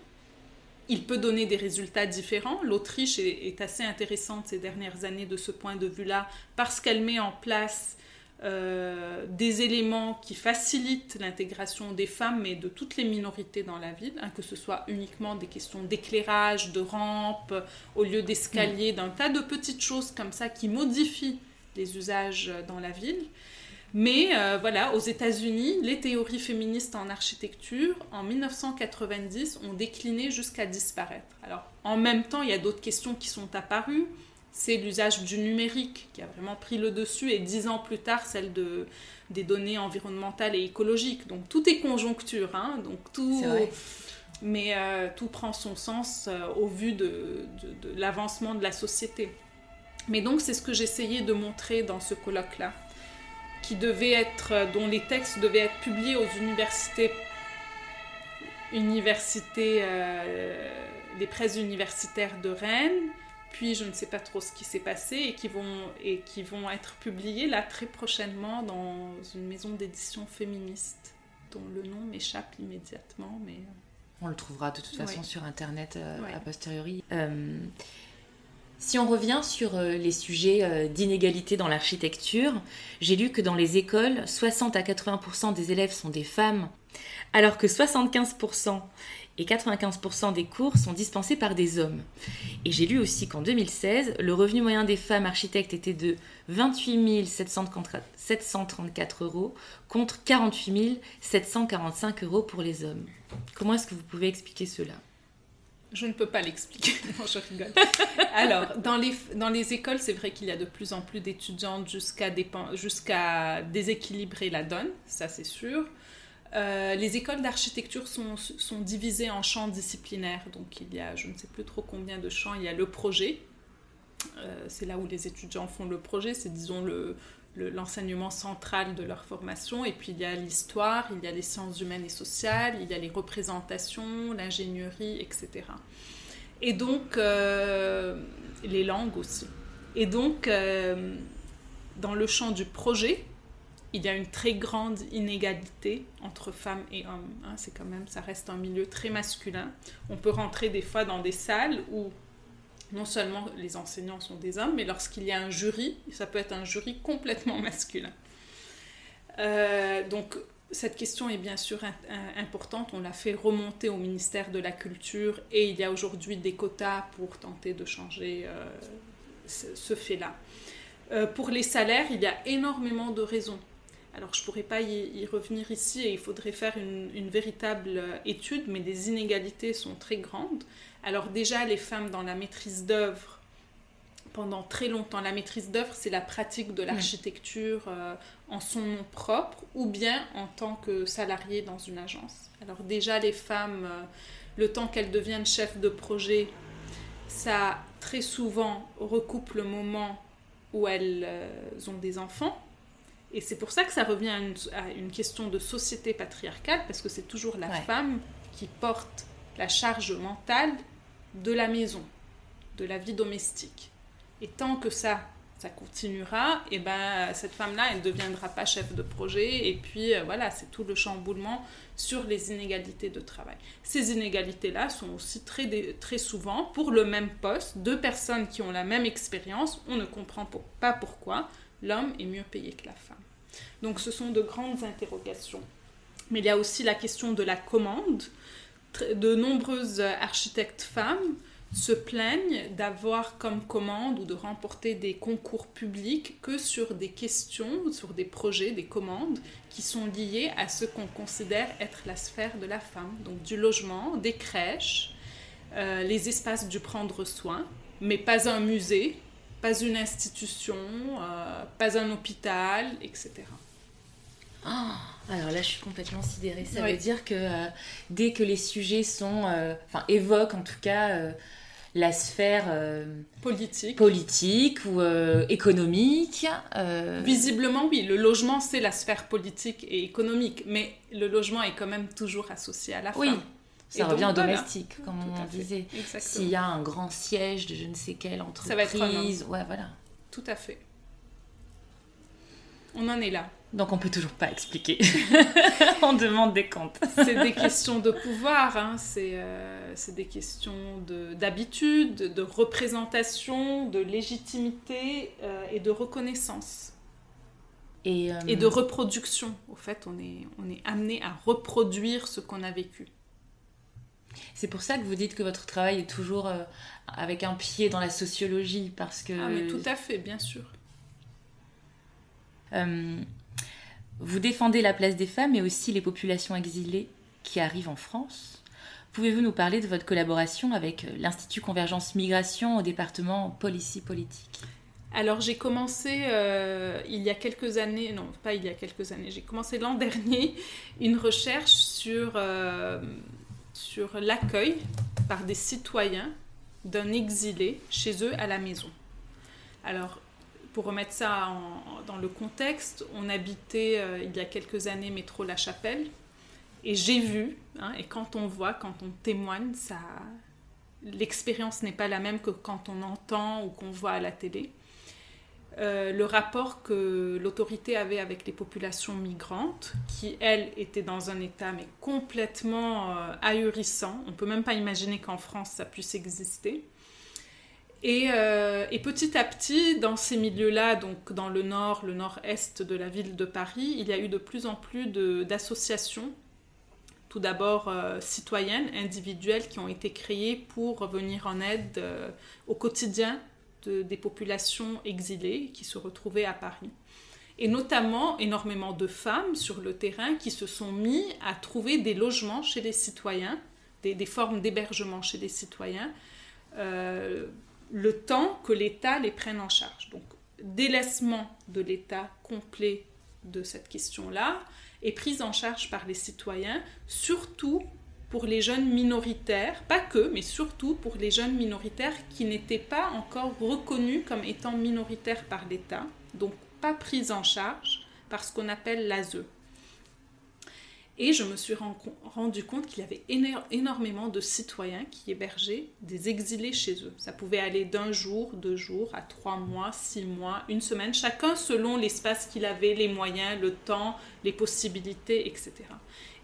Speaker 2: il peut donner des résultats différents. L'Autriche est, assez intéressante ces dernières années de ce point de vue-là parce qu'elle met en place euh, des éléments qui facilitent l'intégration des femmes et de toutes les minorités dans la ville, hein, que ce soit uniquement des questions d'éclairage, de rampe, au lieu d'escalier, mm. d'un tas de petites choses comme ça qui modifient les usages dans la ville. Mais euh, voilà, aux États-Unis, les théories féministes en architecture, en 1990, ont décliné jusqu'à disparaître. Alors, en même temps, il y a d'autres questions qui sont apparues. C'est l'usage du numérique qui a vraiment pris le dessus, et dix ans plus tard, celle de, des données environnementales et écologiques. Donc, tout est conjoncture, hein, donc tout... Mais euh, tout prend son sens euh, au vu de l'avancement de la société. Mais donc c'est ce que j'essayais de montrer dans ce colloque-là, qui devait être, dont les textes devaient être publiés aux universités, universités, euh, les presses universitaires de Rennes, puis je ne sais pas trop ce qui s'est passé et qui vont et qui vont être publiés là très prochainement dans une maison d'édition féministe dont le nom m'échappe immédiatement, mais
Speaker 1: on le trouvera de toute façon sur internet euh, a posteriori. Euh, si on revient sur euh, les sujets d'inégalité dans l'architecture, j'ai lu que dans les écoles, 60 à 80% des élèves sont des femmes, alors que 75% et 95% des cours sont dispensés par des hommes. Et j'ai lu aussi qu'en 2016, le revenu moyen des femmes architectes était de 28 734 euros contre 48 745 euros pour les hommes. Comment est-ce que vous pouvez expliquer cela?
Speaker 2: Je ne peux pas l'expliquer, je rigole. Alors, dans les, dans les écoles, c'est vrai qu'il y a de plus en plus d'étudiantes jusqu'à déséquilibrer la donne, ça c'est sûr. Euh, les écoles d'architecture sont, sont, divisées en champs disciplinaires. Donc il y a, je ne sais plus trop combien de champs, il y a le projet. Euh, c'est là où les étudiants font le projet, c'est disons le, l'enseignement central de leur formation. Et puis il y a l'histoire, il y a les sciences humaines et sociales, il y a les représentations, l'ingénierie, etc. Et donc euh, les langues aussi. Et donc dans le champ du projet, il y a une très grande inégalité entre femmes et hommes. Hein. c'est quand même, ça reste un milieu très masculin. On peut rentrer des fois dans des salles où non seulement les enseignants sont des hommes, mais lorsqu'il y a un jury, ça peut être un jury complètement masculin. Euh, donc cette question est bien sûr importante. On l'a fait remonter au ministère de la Culture et il y a aujourd'hui des quotas pour tenter de changer euh, ce, fait-là. Euh, pour les salaires, il y a énormément de raisons. Alors je ne pourrais pas y, revenir ici et il faudrait faire une, véritable étude, mais les inégalités sont très grandes. Alors déjà, les femmes dans la maîtrise d'œuvre, pendant très longtemps, la maîtrise d'œuvre, c'est la pratique de l'architecture euh, en son nom propre ou bien en tant que salariée dans une agence. Alors déjà, les femmes, euh, le temps qu'elles deviennent chefs de projet, ça très souvent recoupe le moment où elles ont des enfants. Et c'est pour ça que ça revient à une, question de société patriarcale, parce que c'est toujours la femme qui porte la charge mentale de la maison, de la vie domestique. Et tant que ça, ça continuera, et ben cette femme-là, elle ne deviendra pas chef de projet. Et puis euh, voilà, c'est tout le chamboulement sur les inégalités de travail. Ces inégalités-là sont aussi très, très souvent pour le même poste, deux personnes qui ont la même expérience, on ne comprend pas pourquoi l'homme est mieux payé que la femme. Donc ce sont de grandes interrogations. Mais il y a aussi la question de la commande. De nombreuses architectes femmes se plaignent d'avoir comme commande ou de remporter des concours publics que sur des questions, sur des projets, des commandes qui sont liées à ce qu'on considère être la sphère de la femme. Donc du logement, des crèches, euh, les espaces du prendre soin, mais pas un musée, pas une institution, euh, pas un hôpital, etc.
Speaker 1: alors là, je suis complètement sidérée. Ça veut dire que euh, dès que les sujets sont, euh, enfin, évoquent en tout cas la sphère
Speaker 2: politique,
Speaker 1: politique ou économique.
Speaker 2: Visiblement, oui. Le logement, c'est la sphère politique et économique, mais le logement est quand même toujours associé à la femme.
Speaker 1: Oui. Ça revient au domestique, comme on disait. S'il y a un grand siège de je ne sais quelle entreprise, ça va être ouais, voilà.
Speaker 2: Tout à fait. On en est là.
Speaker 1: Donc on peut toujours pas expliquer. on demande des comptes.
Speaker 2: c'est des questions de pouvoir, hein. euh, c'est des questions d'habitude, de, représentation, de légitimité euh, et de reconnaissance. Et, euh, et, de reproduction. Au fait, on est, on est amené à reproduire ce qu'on a vécu.
Speaker 1: C'est pour ça que vous dites que votre travail est toujours euh, avec un pied dans la sociologie, parce que...
Speaker 2: Ah mais tout à fait, bien sûr.
Speaker 1: Euh, vous défendez la place des femmes et aussi les populations exilées qui arrivent en France. Pouvez-vous nous parler de votre collaboration avec euh, l'Institut Convergence Migration au département Policy Politique?
Speaker 2: Alors j'ai commencé il y a quelques années, non pas il y a quelques années, j'ai commencé l'an dernier une recherche sur sur l'accueil par des citoyens d'un exilé chez eux à la maison. Alors, pour remettre ça dans le contexte, on habitait il y a quelques années métro La Chapelle et j'ai vu, hein, et quand on voit, quand on témoigne, ça, l'expérience n'est pas la même que quand on entend ou qu'on voit à la télé. Euh, le rapport que l'autorité avait avec les populations migrantes, qui elles étaient dans un état mais complètement euh, ahurissant. On peut même pas imaginer qu'en France ça puisse exister. Et, euh, et, petit à petit, dans ces milieux-là, donc dans le nord, le nord-est de la ville de Paris, il y a eu de plus en plus d'associations tout d'abord euh, citoyennes, individuelles, qui ont été créées pour venir en aide euh, au quotidien des populations exilées qui se retrouvaient à Paris. Et notamment énormément de femmes sur le terrain qui se sont mis à trouver des logements chez les citoyens, des, formes d'hébergement chez les citoyens, le temps que l'État les prenne en charge. Donc délaissement de l'État complet de cette question-là, est prise en charge par les citoyens, surtout pour les jeunes minoritaires, pas que, mais surtout pour les jeunes minoritaires qui n'étaient pas encore reconnus comme étant minoritaires par l'État, donc pas pris en charge par ce qu'on appelle l'ASE. Et je me suis rendu compte qu'il y avait énormément de citoyens qui hébergeaient des exilés chez eux. Ça pouvait aller d'un jour, deux jours, à trois mois, six mois, une semaine, chacun selon l'espace qu'il avait, les moyens, le temps, les possibilités, etc.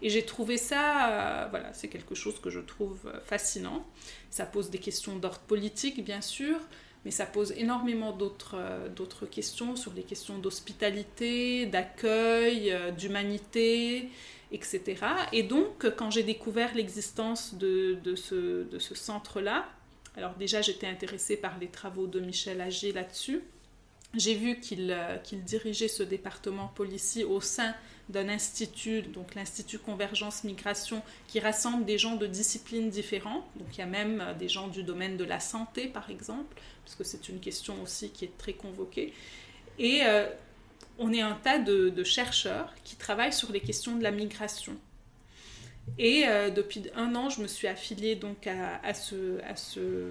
Speaker 2: Et j'ai trouvé ça, euh, voilà, c'est quelque chose que je trouve euh, fascinant. Ça pose des questions d'ordre politique, bien sûr, mais ça pose énormément d'autres euh, questions sur les questions d'hospitalité, d'accueil, d'humanité etc. Et donc, quand j'ai découvert l'existence de, ce, centre-là, alors déjà j'étais intéressée par les travaux de Michel Agé là-dessus, j'ai vu qu'il euh, dirigeait ce département policier au sein d'un institut, donc l'Institut Convergence Migration, qui rassemble des gens de disciplines différentes. Donc il y a même euh, des gens du domaine de la santé, par exemple, parce que c'est une question aussi qui est très convoquée. Et euh, on est un tas de, chercheurs qui travaillent sur les questions de la migration. Et euh, depuis un an, je me suis affiliée donc à, ce,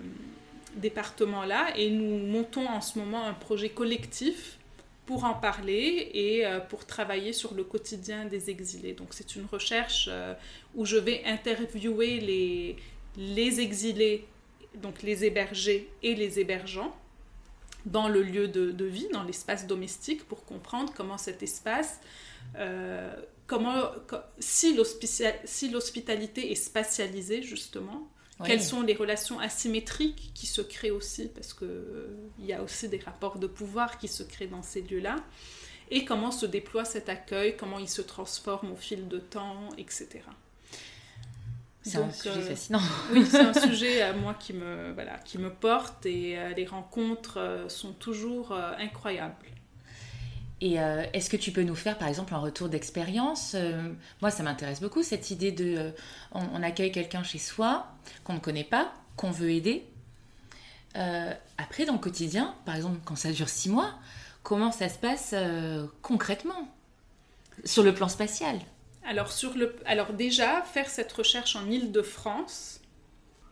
Speaker 2: département-là et nous montons en ce moment un projet collectif pour en parler et euh, pour travailler sur le quotidien des exilés. Donc c'est une recherche euh, où je vais interviewer les, les exilés, donc les hébergés et les hébergeants dans le lieu de, vie, dans l'espace domestique, pour comprendre comment cet espace, euh, comment, si l'hospitalité est spatialisée justement, quelles sont les relations asymétriques qui se créent aussi, parce qu'il euh, y a aussi des rapports de pouvoir qui se créent dans ces lieux-là, et comment se déploie cet accueil, comment il se transforme au fil de temps, etc.
Speaker 1: C'est un sujet euh, fascinant.
Speaker 2: oui, c'est un sujet à moi qui me, voilà, qui me porte et euh, les rencontres euh, sont toujours incroyables.
Speaker 1: Et est-ce que tu peux nous faire par exemple un retour d'expérience Moi, ça m'intéresse beaucoup cette idée de on, accueille quelqu'un chez soi qu'on ne connaît pas, qu'on veut aider. après, dans le quotidien, par exemple, quand ça dure six mois, comment ça se passe concrètement sur le plan spatial?
Speaker 2: Alors, sur le, alors déjà, faire cette recherche en Ile-de-France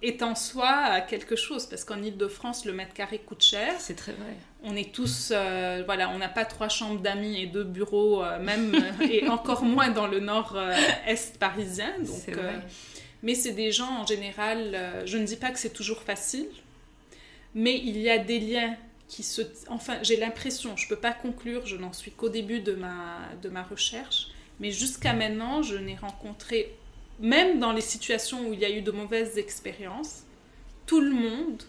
Speaker 2: est en soi quelque chose, parce qu'en Ile-de-France, le mètre carré coûte cher.
Speaker 1: C'est très vrai.
Speaker 2: On est tous, euh, voilà, on n'a pas trois chambres d'amis et deux bureaux, euh, même, euh, et encore moins dans le nord-est parisien. Donc, mais c'est des gens, en général, je ne dis pas que c'est toujours facile, mais il y a des liens qui se... Enfin, j'ai l'impression, je ne peux pas conclure, je n'en suis qu'au début de ma, de ma recherche, mais jusqu'à maintenant, je n'ai rencontré, même dans les situations où il y a eu de mauvaises expériences, tout le monde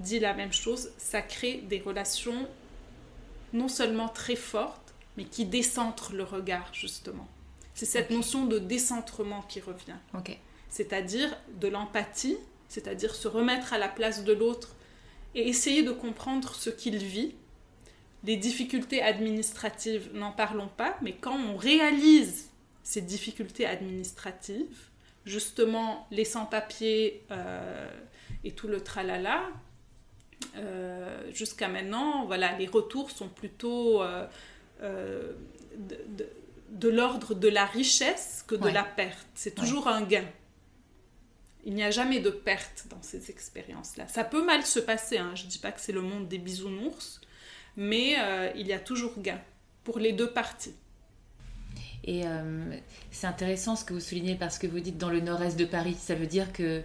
Speaker 2: dit la même chose. Ça crée des relations non seulement très fortes, mais qui décentrent le regard, justement. C'est cette notion de décentrement qui revient. C'est-à-dire de l'empathie, c'est-à-dire se remettre à la place de l'autre et essayer de comprendre ce qu'il vit les difficultés administratives, n'en parlons pas, mais quand on réalise ces difficultés administratives, justement les sans-papiers euh, et tout le tralala, euh, jusqu'à maintenant, voilà, les retours sont plutôt euh, de, l'ordre de la richesse que de la perte. C'est toujours un gain. Il n'y a jamais de perte dans ces expériences-là. Ça peut mal se passer, hein. je ne dis pas que c'est le monde des bisounours, mais il y a toujours gain pour les deux parties.
Speaker 1: Et c'est intéressant ce que vous soulignez parce que vous dites dans le nord-est de Paris, ça veut dire qu'il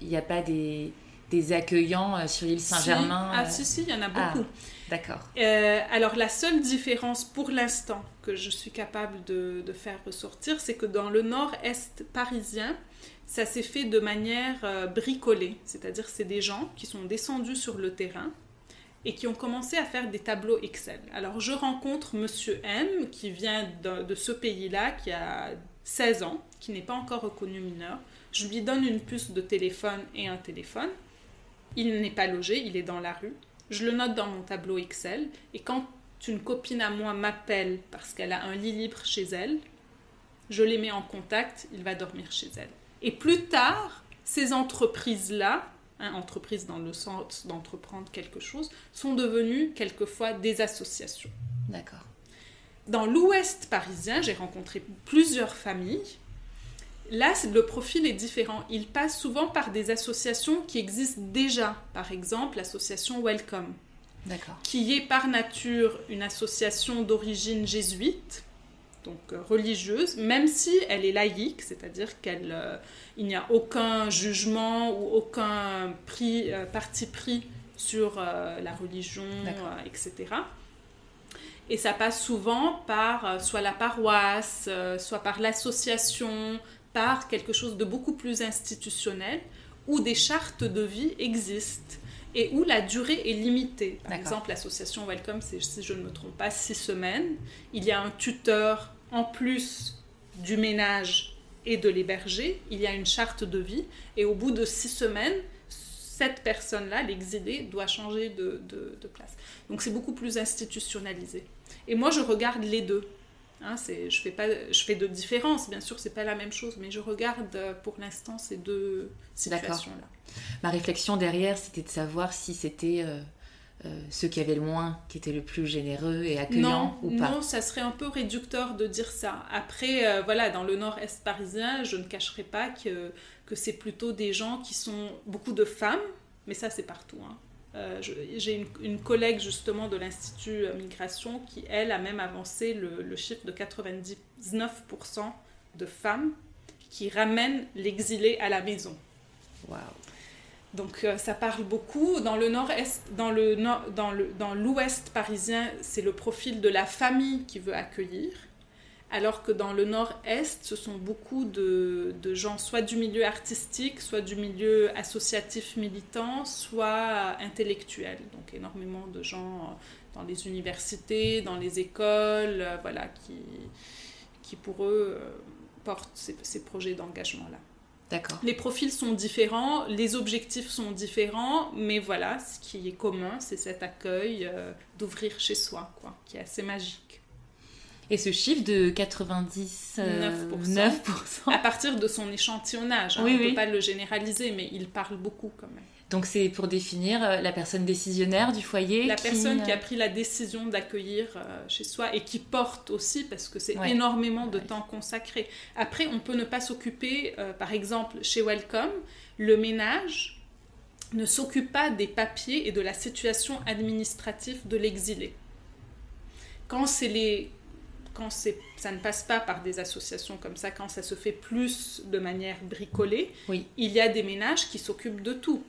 Speaker 1: n'y a pas des, des accueillants sur l'île Saint-Germain
Speaker 2: Ah si, si, il y en a beaucoup. Ah.
Speaker 1: D'accord.
Speaker 2: Euh, alors la seule différence pour l'instant que je suis capable de, faire ressortir, c'est que dans le nord-est parisien, ça s'est fait de manière euh, bricolée, c'est-à-dire c'est des gens qui sont descendus sur le terrain et qui ont commencé à faire des tableaux Excel. Alors je rencontre Monsieur M qui vient de, de ce pays-là, qui a 16 ans, qui n'est pas encore reconnu mineur. Je lui donne une puce de téléphone et un téléphone. Il n'est pas logé, il est dans la rue je le note dans mon tableau Excel. Et quand une copine à moi m'appelle parce qu'elle a un lit libre chez elle, je les mets en contact, il va dormir chez elle. Et plus tard, ces entreprises-là, hein, entreprises dans le sens d'entreprendre quelque chose, sont devenues quelquefois des associations.
Speaker 1: D'accord.
Speaker 2: Dans l'ouest parisien, j'ai rencontré plusieurs familles Là, le profil est différent. Il passe souvent par des associations qui existent déjà. Par exemple, l'association Welcome, qui est par nature une association d'origine jésuite, donc euh, religieuse, même si elle est laïque, c'est-à-dire qu'il euh, n'y a aucun jugement ou aucun prix, euh, parti pris sur la religion, etc. Et ça passe souvent par soit la paroisse, soit par l'association, par quelque chose de beaucoup plus institutionnel où des chartes de vie existent et où la durée est limitée. Par exemple, l'association Welcome, c'est, si je ne me trompe pas, six semaines. Il y a un tuteur en plus du ménage et de l'héberger. Il y a une charte de vie. Et au bout de six semaines, cette personne-là, l'exilé, doit changer de, de place. Donc c'est beaucoup plus institutionnalisé. Et moi, je regarde les deux. Hein, je fais pas, je fais de différence, bien sûr, c'est pas la même chose, mais je regarde euh, pour l'instant ces deux situations-là.
Speaker 1: Ma réflexion derrière, c'était de savoir si c'était euh, euh, ceux qui avaient le moins qui étaient le plus généreux et accueillants ou pas.
Speaker 2: Non, ça serait un peu réducteur de dire ça. Après, voilà, dans le nord-est parisien, je ne cacherai pas que, que c'est plutôt des gens qui sont beaucoup de femmes, mais ça c'est partout. Hein. Euh, j'ai une, collègue justement de l'Institut Migration qui, elle, a même avancé le, chiffre de 99% de femmes qui ramènent l'exilé à la maison.
Speaker 1: Wow.
Speaker 2: Donc euh, ça parle beaucoup. Dans le nord-est, dans le nord, dans le dans l'ouest parisien, c'est le profil de la famille qui veut accueillir alors que dans le nord-est, ce sont beaucoup de, gens soit du milieu artistique, soit du milieu associatif militant, soit intellectuel. Donc énormément de gens dans les universités, dans les écoles, euh, voilà, qui, qui pour eux euh, portent ces, projets d'engagement-là.
Speaker 1: D'accord.
Speaker 2: Les profils sont différents, les objectifs sont différents, mais voilà, ce qui est commun, c'est cet accueil euh, d'ouvrir chez soi, quoi, qui est assez magique.
Speaker 1: Et ce chiffre de 99%, 9%.
Speaker 2: à partir de son échantillonnage, hein, on ne peut pas le généraliser, mais il parle beaucoup quand même.
Speaker 1: Donc c'est pour définir euh, la personne décisionnaire du foyer.
Speaker 2: La personne qui a pris la décision d'accueillir euh, chez soi et qui porte aussi, parce que c'est énormément de temps consacré. Après, on peut ne pas s'occuper, euh, par exemple, chez Welcome, le ménage ne s'occupe pas des papiers et de la situation administrative de l'exilé. Quand c'est les quand ça ne passe pas par des associations comme ça, quand ça se fait plus de manière bricolée,
Speaker 1: oui.
Speaker 2: il y a des ménages qui s'occupent de tout,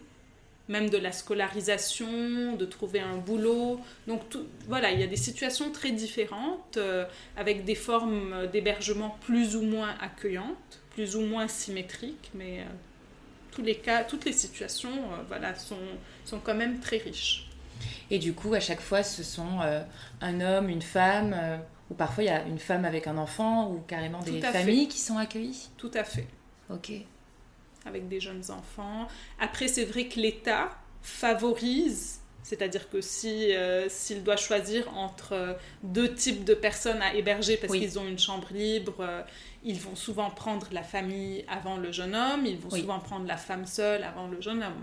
Speaker 2: même de la scolarisation, de trouver un boulot. Donc voilà, il y a des situations très différentes, euh, avec des formes d'hébergement plus ou moins accueillantes, plus ou moins symétriques, mais euh, tous les cas, toutes les situations euh, voilà, sont, sont quand même très riches.
Speaker 1: Et du coup, à chaque fois, ce sont un homme, une femme ou parfois il y a une femme avec un enfant ou carrément des familles qui sont accueillies
Speaker 2: Tout à fait.
Speaker 1: Ok.
Speaker 2: Avec des jeunes enfants. Après, c'est vrai que l'État favorise, c'est-à-dire que si euh, s'il doit choisir entre euh, deux types de personnes à héberger parce qu'ils ont une chambre libre, euh, ils vont souvent prendre la famille avant le jeune homme, ils vont souvent prendre la femme seule avant le jeune homme.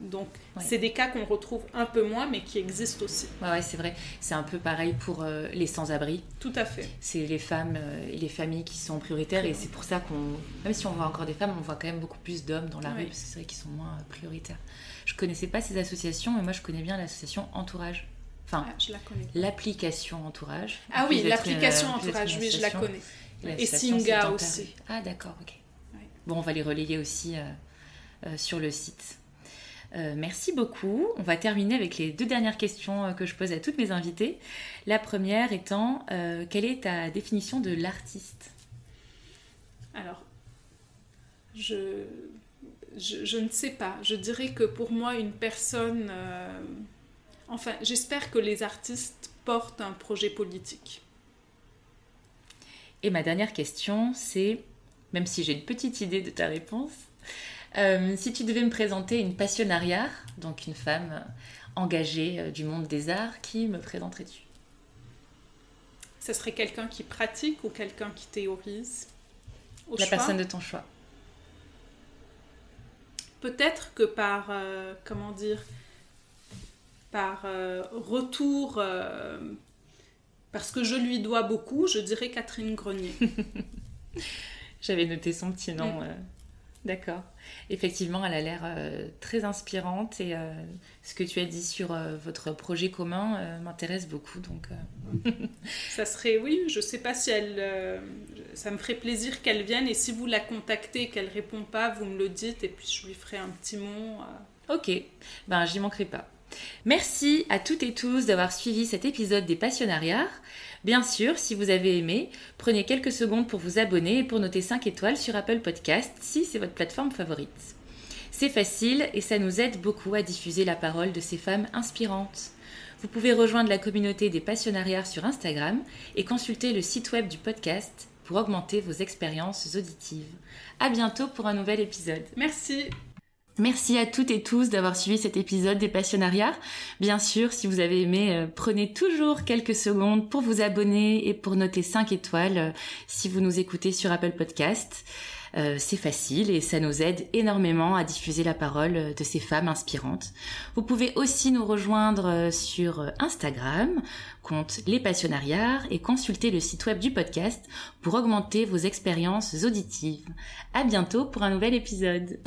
Speaker 2: Donc, c'est des cas qu'on retrouve un peu moins, mais qui existent aussi.
Speaker 1: Ouais, c'est vrai. C'est un peu pareil pour euh, les sans-abri.
Speaker 2: Tout à fait.
Speaker 1: C'est les femmes et les familles qui sont prioritaires. Et c'est pour ça qu'on, même si on voit encore des femmes, on voit quand même beaucoup plus d'hommes dans la rue, parce que c'est vrai qu'ils sont moins prioritaires. Je connaissais pas ces associations, mais moi, je connais bien l'association Entourage. Enfin,
Speaker 2: Ah, je la connais.
Speaker 1: l'application entourage.
Speaker 2: Ah oui, l'application
Speaker 1: être
Speaker 2: entourage, oui, je la connais.
Speaker 1: Et
Speaker 2: Singa aussi.
Speaker 1: Ah d'accord, ok. Bon, on va les relayer aussi euh, euh, sur le site. Euh, merci beaucoup. On va terminer avec les deux dernières questions euh, que je pose à toutes mes invitées. La première étant, euh, quelle est ta définition de l'artiste?
Speaker 2: Alors, je, je, je ne sais pas. Je dirais que pour moi, une personne... euh, Enfin, j'espère que les artistes portent un projet politique.
Speaker 1: Et ma dernière question, c'est, même si j'ai une petite idée de ta réponse, euh, si tu devais me présenter une passionnariat, donc une femme engagée euh, du monde des arts, qui me présenterais-tu?
Speaker 2: Ce serait quelqu'un qui pratique ou quelqu'un qui théorise?
Speaker 1: La
Speaker 2: choix?
Speaker 1: personne de ton choix.
Speaker 2: Peut-être que par, euh, comment dire, par euh, retour, euh, parce que je lui dois beaucoup, je dirais Catherine Grenier.
Speaker 1: J'avais noté son petit nom.
Speaker 2: Mm.
Speaker 1: D'accord. Effectivement, elle a l'air euh, très inspirante et euh, ce que tu as dit sur euh, votre projet commun m'intéresse beaucoup. Donc,
Speaker 2: Ça serait, oui, je sais pas si elle, ça me ferait plaisir qu'elle vienne et si vous la contactez et qu'elle répond pas, vous me le dites et puis je lui ferai un petit mot.
Speaker 1: Ok, ben j'y manquerai pas. Merci à toutes et tous d'avoir suivi cet épisode des Passionnariats. Bien sûr, si vous avez aimé, prenez quelques secondes pour vous abonner et pour noter 5 étoiles sur Apple Podcast si c'est votre plateforme favorite. C'est facile et ça nous aide beaucoup à diffuser la parole de ces femmes inspirantes. Vous pouvez rejoindre la communauté des Passionnariats sur Instagram et consulter le site web du podcast pour augmenter vos expériences auditives. À bientôt pour un nouvel épisode.
Speaker 2: Merci.
Speaker 1: Merci à toutes et tous d'avoir suivi cet épisode des Passionnariats. Bien sûr, si vous avez aimé, euh, prenez toujours quelques secondes pour vous abonner et pour noter 5 étoiles euh, si vous nous écoutez sur Apple Podcast. Euh, c'est facile et ça nous aide énormément à diffuser la parole de ces femmes inspirantes. Vous pouvez aussi nous rejoindre sur Instagram, compte Les Passionnariats, et consulter le site web du podcast pour augmenter vos expériences auditives. À bientôt pour un nouvel épisode.